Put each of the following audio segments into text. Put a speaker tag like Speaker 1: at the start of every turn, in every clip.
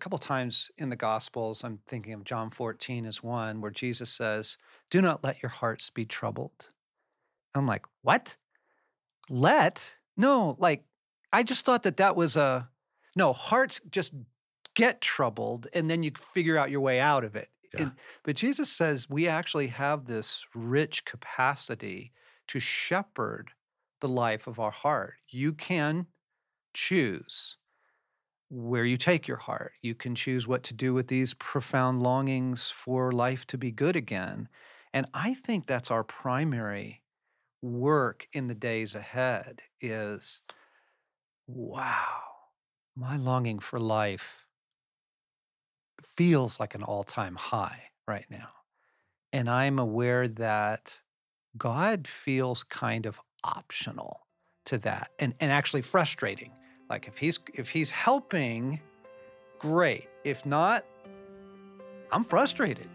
Speaker 1: A couple times in the Gospels, I'm thinking of John 14 as one where Jesus says, Do not let your hearts be troubled. I'm like, What? Let? No, like, I just thought that that was a, no, hearts just get troubled and then you figure out your way out of it.
Speaker 2: Yeah.
Speaker 1: And, but Jesus says we actually have this rich capacity to shepherd the life of our heart. You can choose where you take your heart. You can choose what to do with these profound longings for life to be good again. And I think that's our primary work in the days ahead is wow, my longing for life feels like an all-time high right now. And I'm aware that God feels kind of optional to that and, and actually frustrating. Like if he's if he's helping, great. If not, I'm frustrated.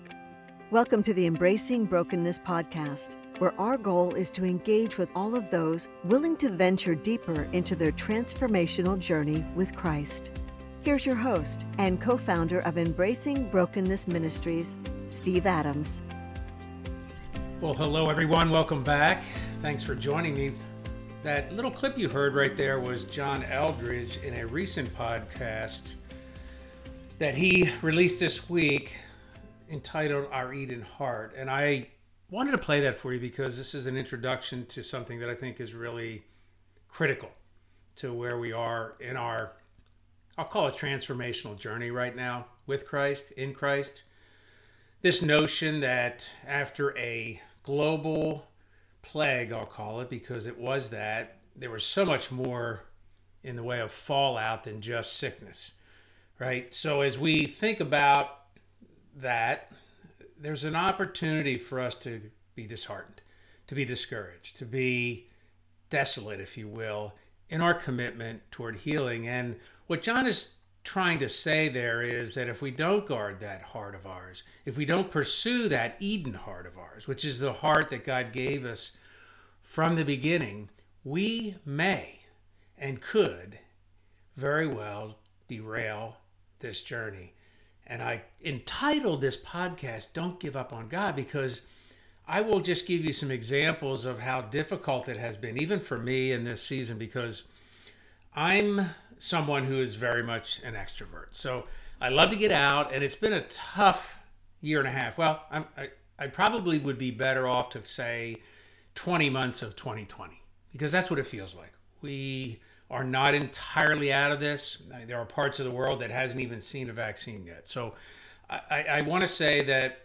Speaker 3: Welcome to the Embracing Brokenness podcast, where our goal is to engage with all of those willing to venture deeper into their transformational journey with Christ. Here's your host and co founder of Embracing Brokenness Ministries, Steve Adams.
Speaker 2: Well, hello everyone. Welcome back. Thanks for joining me. That little clip you heard right there was John Eldredge in a recent podcast that he released this week entitled Our Eden Heart. And I wanted to play that for you because this is an introduction to something that I think is really critical to where we are in our, I'll call it transformational journey right now with Christ, in Christ. This notion that after a global plague, I'll call it, because it was that, there was so much more in the way of fallout than just sickness, right? So as we think about that, there's an opportunity for us to be disheartened, to be discouraged, to be desolate, if you will, in our commitment toward healing. And what John is trying to say there is that if we don't guard that heart of ours, if we don't pursue that Eden heart of ours, which is the heart that God gave us from the beginning, we may and could very well derail this journey. And I entitled this podcast, Don't Give Up on God, because I will just give you some examples of how difficult it has been, even for me in this season, because I'm someone who is very much an extrovert. So I love to get out, and it's been a tough year and a half. Well, I'm, I, I probably would be better off to say 20 months of 2020, because that's what it feels like. We are not entirely out of this. There are parts of the world that hasn't even seen a vaccine yet. So I, I want to say that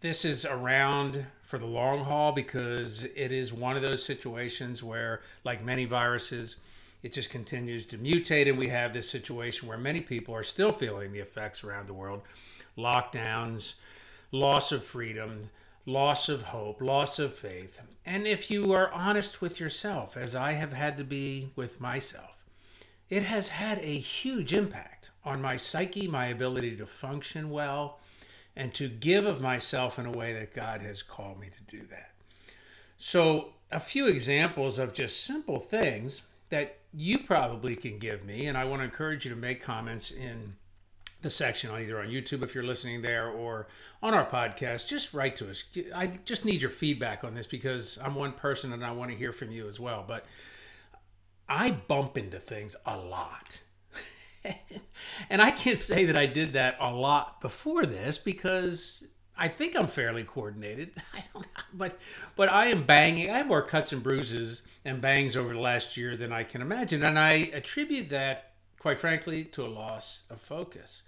Speaker 2: this is around for the long haul because it is one of those situations where, like many viruses, it just continues to mutate, and we have this situation where many people are still feeling the effects around the world lockdowns, loss of freedom, loss of hope, loss of faith. And if you are honest with yourself, as I have had to be with myself, it has had a huge impact on my psyche, my ability to function well, and to give of myself in a way that God has called me to do that. So, a few examples of just simple things that you probably can give me, and I want to encourage you to make comments in the section on either on YouTube if you're listening there or on our podcast. Just write to us. I just need your feedback on this because I'm one person and I want to hear from you as well. But I bump into things a lot. and I can't say that I did that a lot before this because I think I'm fairly coordinated. I don't, but but I am banging. I have more cuts and bruises and bangs over the last year than I can imagine, and I attribute that, quite frankly, to a loss of focus.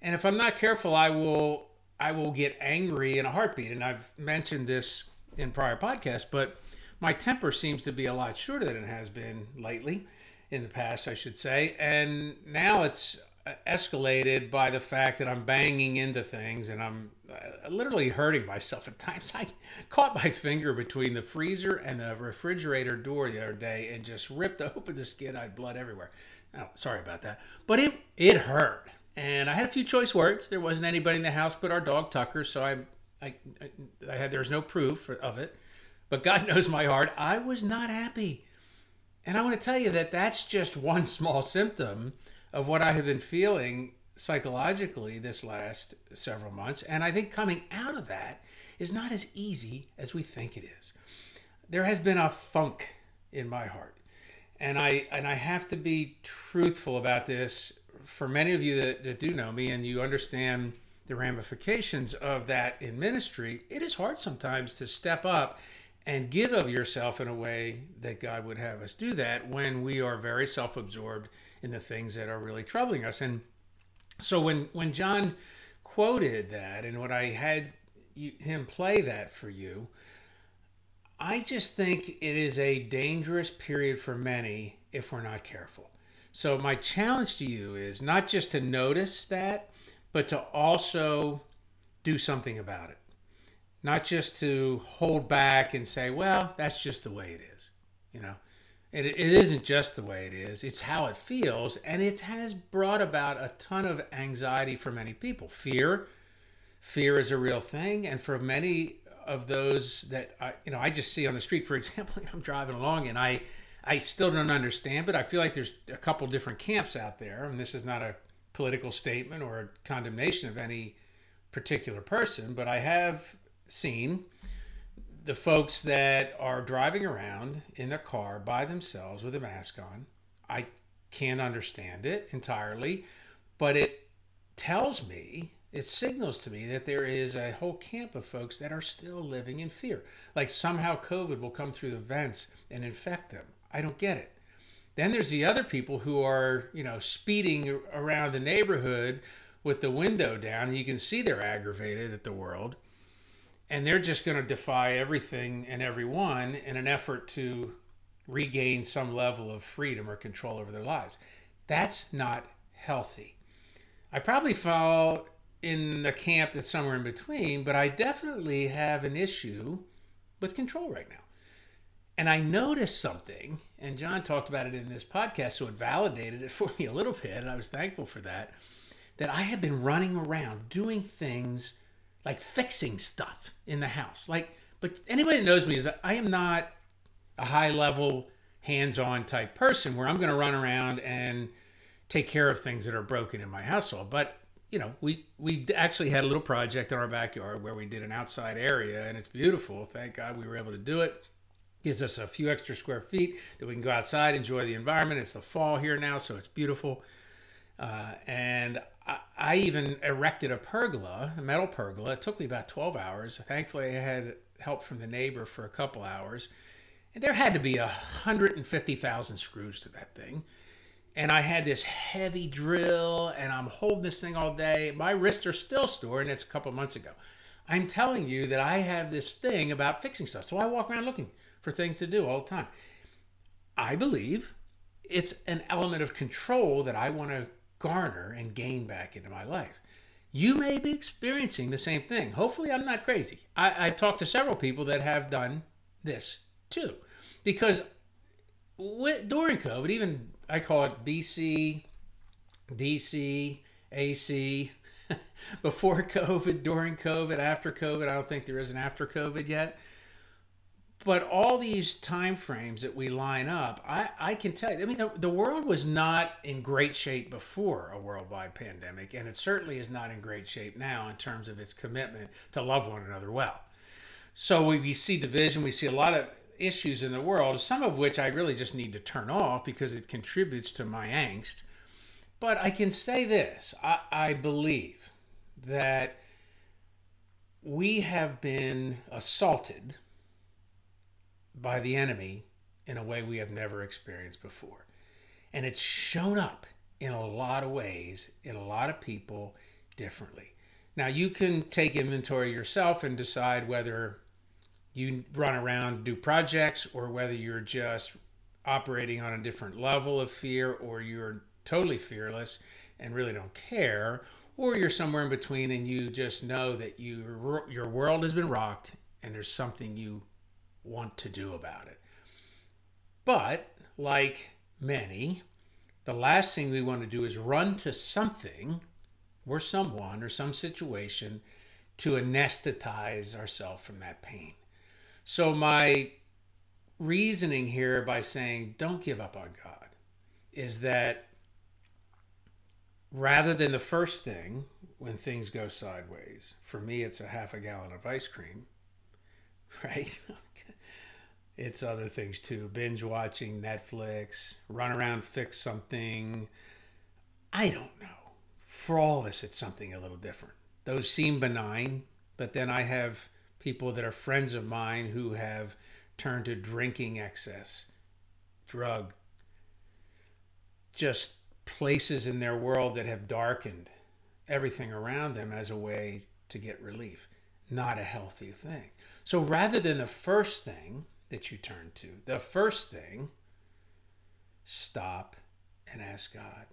Speaker 2: And if I'm not careful, I will I will get angry in a heartbeat. And I've mentioned this in prior podcasts, but my temper seems to be a lot shorter than it has been lately, in the past, I should say. And now it's escalated by the fact that I'm banging into things and I'm uh, literally hurting myself at times. I caught my finger between the freezer and the refrigerator door the other day and just ripped open the skin. I had blood everywhere. Oh, sorry about that. But it it hurt. And I had a few choice words. There wasn't anybody in the house but our dog Tucker, so I I I had there's no proof of it. But God knows my heart. I was not happy. And I want to tell you that that's just one small symptom of what I have been feeling psychologically this last several months. And I think coming out of that is not as easy as we think it is. There has been a funk in my heart. And I and I have to be truthful about this for many of you that, that do know me and you understand the ramifications of that in ministry, it is hard sometimes to step up and give of yourself in a way that God would have us do that when we are very self absorbed in the things that are really troubling us. And so when, when John quoted that and when I had you, him play that for you, I just think it is a dangerous period for many if we're not careful. So, my challenge to you is not just to notice that, but to also do something about it. Not just to hold back and say, well, that's just the way it is. You know, it, it isn't just the way it is, it's how it feels. And it has brought about a ton of anxiety for many people. Fear. Fear is a real thing. And for many of those that I, you know, I just see on the street, for example, I'm driving along and I, I still don't understand, but I feel like there's a couple different camps out there. And this is not a political statement or a condemnation of any particular person, but I have seen the folks that are driving around in their car by themselves with a mask on. I can't understand it entirely, but it tells me, it signals to me that there is a whole camp of folks that are still living in fear. Like somehow COVID will come through the vents and infect them. I don't get it. Then there's the other people who are, you know, speeding around the neighborhood with the window down, you can see they're aggravated at the world. And they're just going to defy everything and everyone in an effort to regain some level of freedom or control over their lives. That's not healthy. I probably fall in the camp that's somewhere in between, but I definitely have an issue with control right now. And I noticed something, and John talked about it in this podcast, so it validated it for me a little bit, and I was thankful for that. That I have been running around doing things like fixing stuff in the house. Like, but anybody that knows me is that I am not a high level, hands on type person where I'm going to run around and take care of things that are broken in my household. But you know, we we actually had a little project in our backyard where we did an outside area, and it's beautiful. Thank God we were able to do it gives us a few extra square feet that we can go outside, enjoy the environment. It's the fall here now, so it's beautiful. Uh, and I, even erected a pergola, a metal pergola. It took me about 12 hours. Thankfully, I had help from the neighbor for a couple hours. And there had to be 150,000 screws to that thing. And I had this heavy drill, and I'm holding this thing all day. My wrists are still sore, and it's a couple months ago. I'm telling you that I have this thing about fixing stuff. So I walk around looking for things to do all the time. I believe it's an element of control that I want to garner and gain back into my life. You may be experiencing the same thing. Hopefully, I'm not crazy. I, have talked to several people that have done this too. Because with, during COVID, even I call it BC, DC, AC, before COVID, during COVID, after COVID. I don't think there is an after COVID yet but all these time frames that we line up, I, I can tell you, I mean, the, the world was not in great shape before a worldwide pandemic, and it certainly is not in great shape now in terms of its commitment to love one another well. So we, we see division, we see a lot of issues in the world, some of which I really just need to turn off because it contributes to my angst. But I can say this I, I believe that we have been assaulted by the enemy in a way we have never experienced before. And it's shown up in a lot of ways, in a lot of people differently. Now, you can take inventory yourself and decide whether you run around do projects or whether you're just operating on a different level of fear or you're totally fearless and really don't care or you're somewhere in between and you just know that you your world has been rocked and there's something you want to do about it. But, like many, the last thing we want to do is run to something or someone or some situation to anesthetize ourselves from that pain. So, my reasoning here by saying don't give up on God is that rather than the first thing when things go sideways. For me, it's a half a gallon of ice cream, right? It's other things too binge watching Netflix, run around, fix something. I don't know. For all of us, it's something a little different. Those seem benign, but then I have people that are friends of mine who have turned to drinking excess, drug, just places in their world that have darkened everything around them as a way to get relief. Not a healthy thing. So rather than the first thing that you turn to, the first thing, stop and ask God,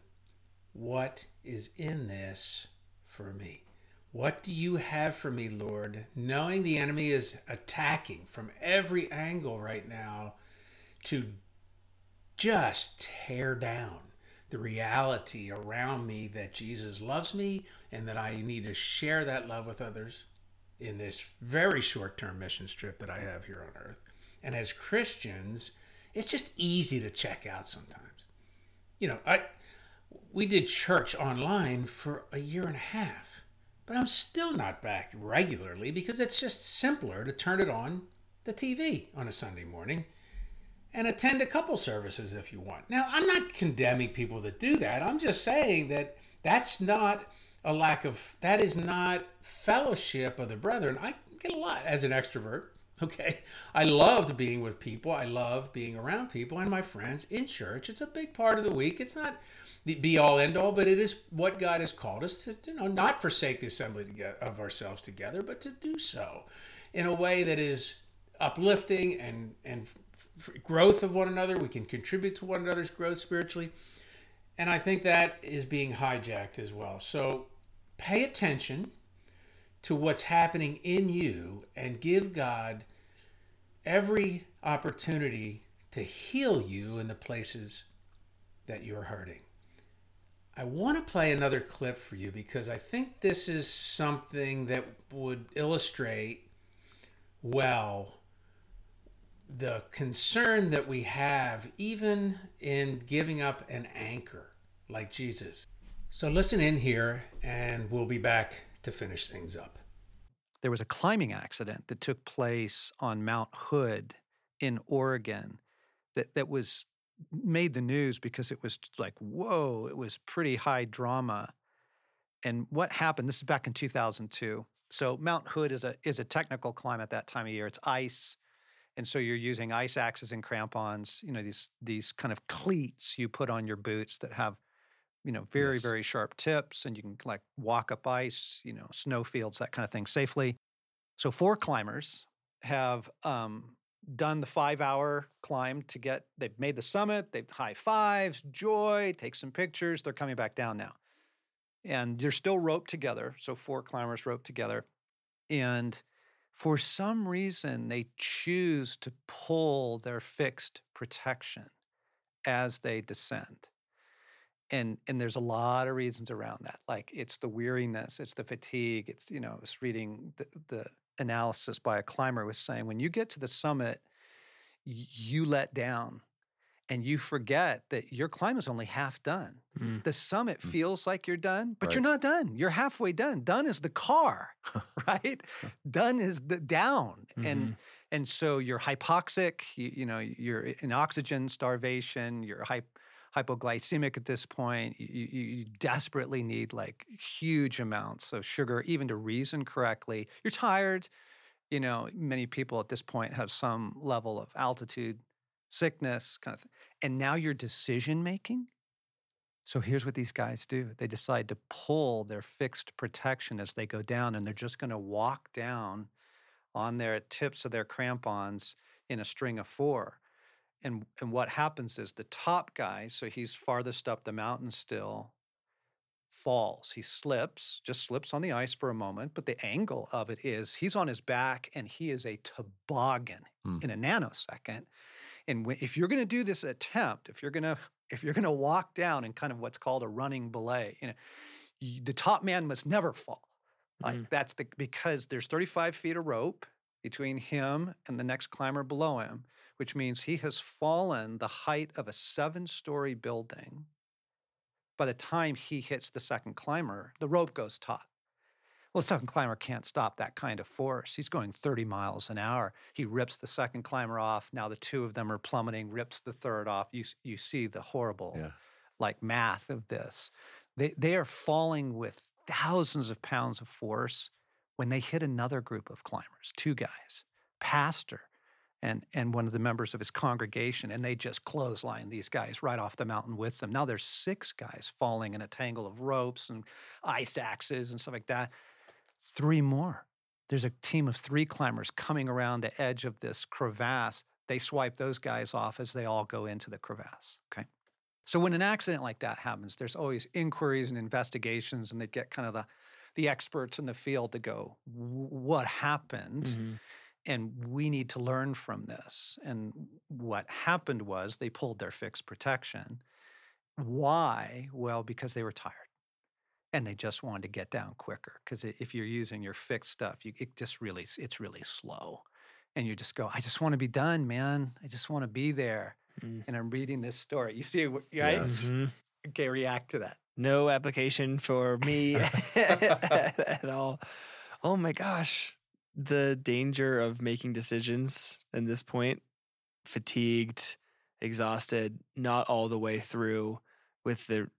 Speaker 2: what is in this for me? What do you have for me, Lord? Knowing the enemy is attacking from every angle right now to just tear down the reality around me that Jesus loves me and that I need to share that love with others in this very short term mission trip that I have here on earth. And as Christians, it's just easy to check out sometimes. You know, I we did church online for a year and a half, but I'm still not back regularly because it's just simpler to turn it on the TV on a Sunday morning and attend a couple services if you want. Now, I'm not condemning people that do that. I'm just saying that that's not a lack of, that is not fellowship of the brethren. I get a lot as an extrovert. Okay. I loved being with people. I love being around people and my friends in church. It's a big part of the week. It's not the be all end all, but it is what God has called us to, you know, not forsake the assembly of ourselves together, but to do so in a way that is uplifting and, and growth of one another. We can contribute to one another's growth spiritually. And I think that is being hijacked as well. So pay attention to what's happening in you and give God every opportunity to heal you in the places that you're hurting. I want to play another clip for you because I think this is something that would illustrate well the concern that we have, even in giving up an anchor like Jesus. So, listen in here, and we'll be back to finish things up.
Speaker 1: There was a climbing accident that took place on Mount Hood in Oregon that, that was made the news because it was like, whoa, it was pretty high drama. And what happened? This is back in 2002. So Mount Hood is a is a technical climb at that time of year. It's ice and so you're using ice axes and crampons you know these these kind of cleats you put on your boots that have you know very yes. very sharp tips and you can like walk up ice you know snow fields that kind of thing safely so four climbers have um, done the five hour climb to get they've made the summit they've high fives joy take some pictures they're coming back down now and you're still roped together so four climbers roped together and for some reason, they choose to pull their fixed protection as they descend. And, and there's a lot of reasons around that. Like it's the weariness, it's the fatigue. It's, you know, I was reading the, the analysis by a climber was saying when you get to the summit, you let down and you forget that your climb is only half done. Mm. The summit mm. feels like you're done, but right. you're not done. You're halfway done. Done is the car, right? done is the down. Mm-hmm. And and so you're hypoxic, you, you, know, you're in oxygen starvation, you're hypoglycemic at this point. You, you desperately need like huge amounts of sugar, even to reason correctly. You're tired. You know, many people at this point have some level of altitude sickness, kind of thing. And now your decision making. So here's what these guys do they decide to pull their fixed protection as they go down, and they're just going to walk down on their tips of their crampons in a string of four. And, and what happens is the top guy, so he's farthest up the mountain still, falls. He slips, just slips on the ice for a moment, but the angle of it is he's on his back and he is a toboggan mm. in a nanosecond. And if you're going to do this attempt, if you're going to if you're going to walk down in kind of what's called a running belay, you know, you, the top man must never fall. Like mm-hmm. that's the because there's 35 feet of rope between him and the next climber below him, which means he has fallen the height of a seven-story building by the time he hits the second climber, the rope goes taut. Well, the second climber can't stop that kind of force. He's going 30 miles an hour. He rips the second climber off. Now the two of them are plummeting, rips the third off. You, you see the horrible
Speaker 4: Yeah.
Speaker 1: like math of this. They, they are falling with thousands of pounds of force when they hit another group of climbers, two guys, pastor and, and one of the members of his congregation, and they just clothesline these guys right off the mountain with them. Now there's six guys falling in a tangle of ropes and ice axes and stuff like that. Three more. There's a team of three climbers coming around the edge of this crevasse. They swipe those guys off as they all go into the crevasse. Okay. So when an accident like that happens, there's always inquiries and investigations, and they get kind of the the experts in the field to go, what happened?
Speaker 5: Mhm.
Speaker 1: And we need to learn from this. And what happened was they pulled their fixed protection. Why? Well, because they were tired and they just wanted to get down quicker. Because if you're using your fixed stuff, you it just really it's really slow, and you just go, I just want to be done, man. I just want to be there.
Speaker 5: Mm.
Speaker 1: And I'm reading this story. You see, what- right?
Speaker 4: Yes.
Speaker 5: Mhm.
Speaker 1: Okay, react to that.
Speaker 5: No application for me at all. Oh my gosh. The danger of making decisions in this point, fatigued, exhausted, not all the way through with the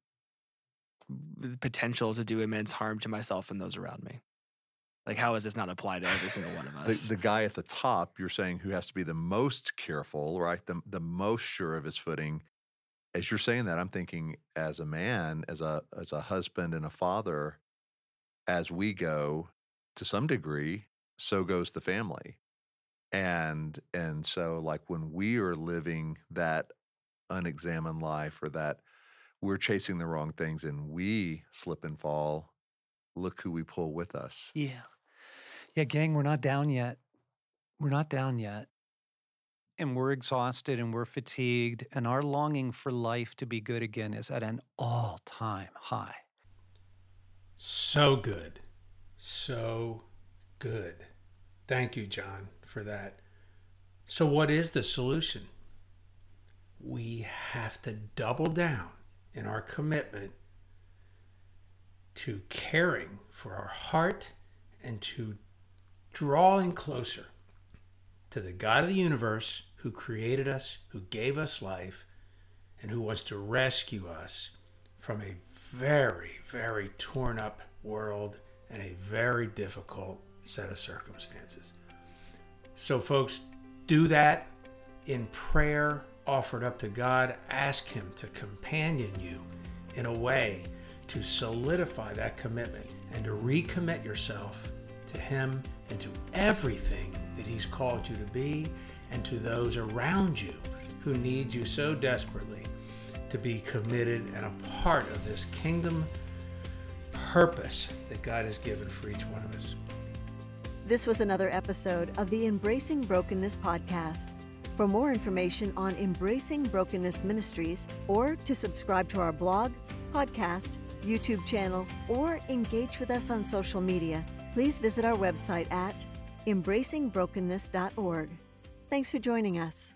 Speaker 5: the potential to do immense harm to myself and those around me. Like, how does this not apply to every single one of
Speaker 4: The,
Speaker 5: us?
Speaker 4: the guy at the top, you're saying, who has to be the most careful, right? The the most sure of his footing. As you're saying that, I'm thinking as a man, as a as a husband and a father, as we go to some degree, so goes the family. And and so like when we are living that unexamined life or that we're chasing the wrong things and we slip and fall, look who we pull with us.
Speaker 1: Yeah. Yeah, gang, we're not down yet. We're not down yet. And we're exhausted and we're fatigued, and our longing for life to be good again is at an all time high.
Speaker 2: So good. So good. Thank you, John, for that. So, what is the solution? We have to double down in our commitment to caring for our heart and to drawing closer to the God of the universe who created us, who gave us life, and who wants to rescue us from a very, very torn up world and a very difficult set of circumstances. So, folks, do that in prayer offered up to God. Ask Him to companion you in a way to solidify that commitment and to recommit yourself to Him and to everything that He's called you to be and to those around you who need you so desperately to be committed and a part of this kingdom purpose that God has given for each one of us.
Speaker 3: This was another episode of the Embracing Brokenness podcast. For more information on Embracing Brokenness Ministries or to subscribe to our blog, podcast, YouTube channel, or engage with us on social media, please visit our website at embracingbrokenness.org. Thanks for joining us.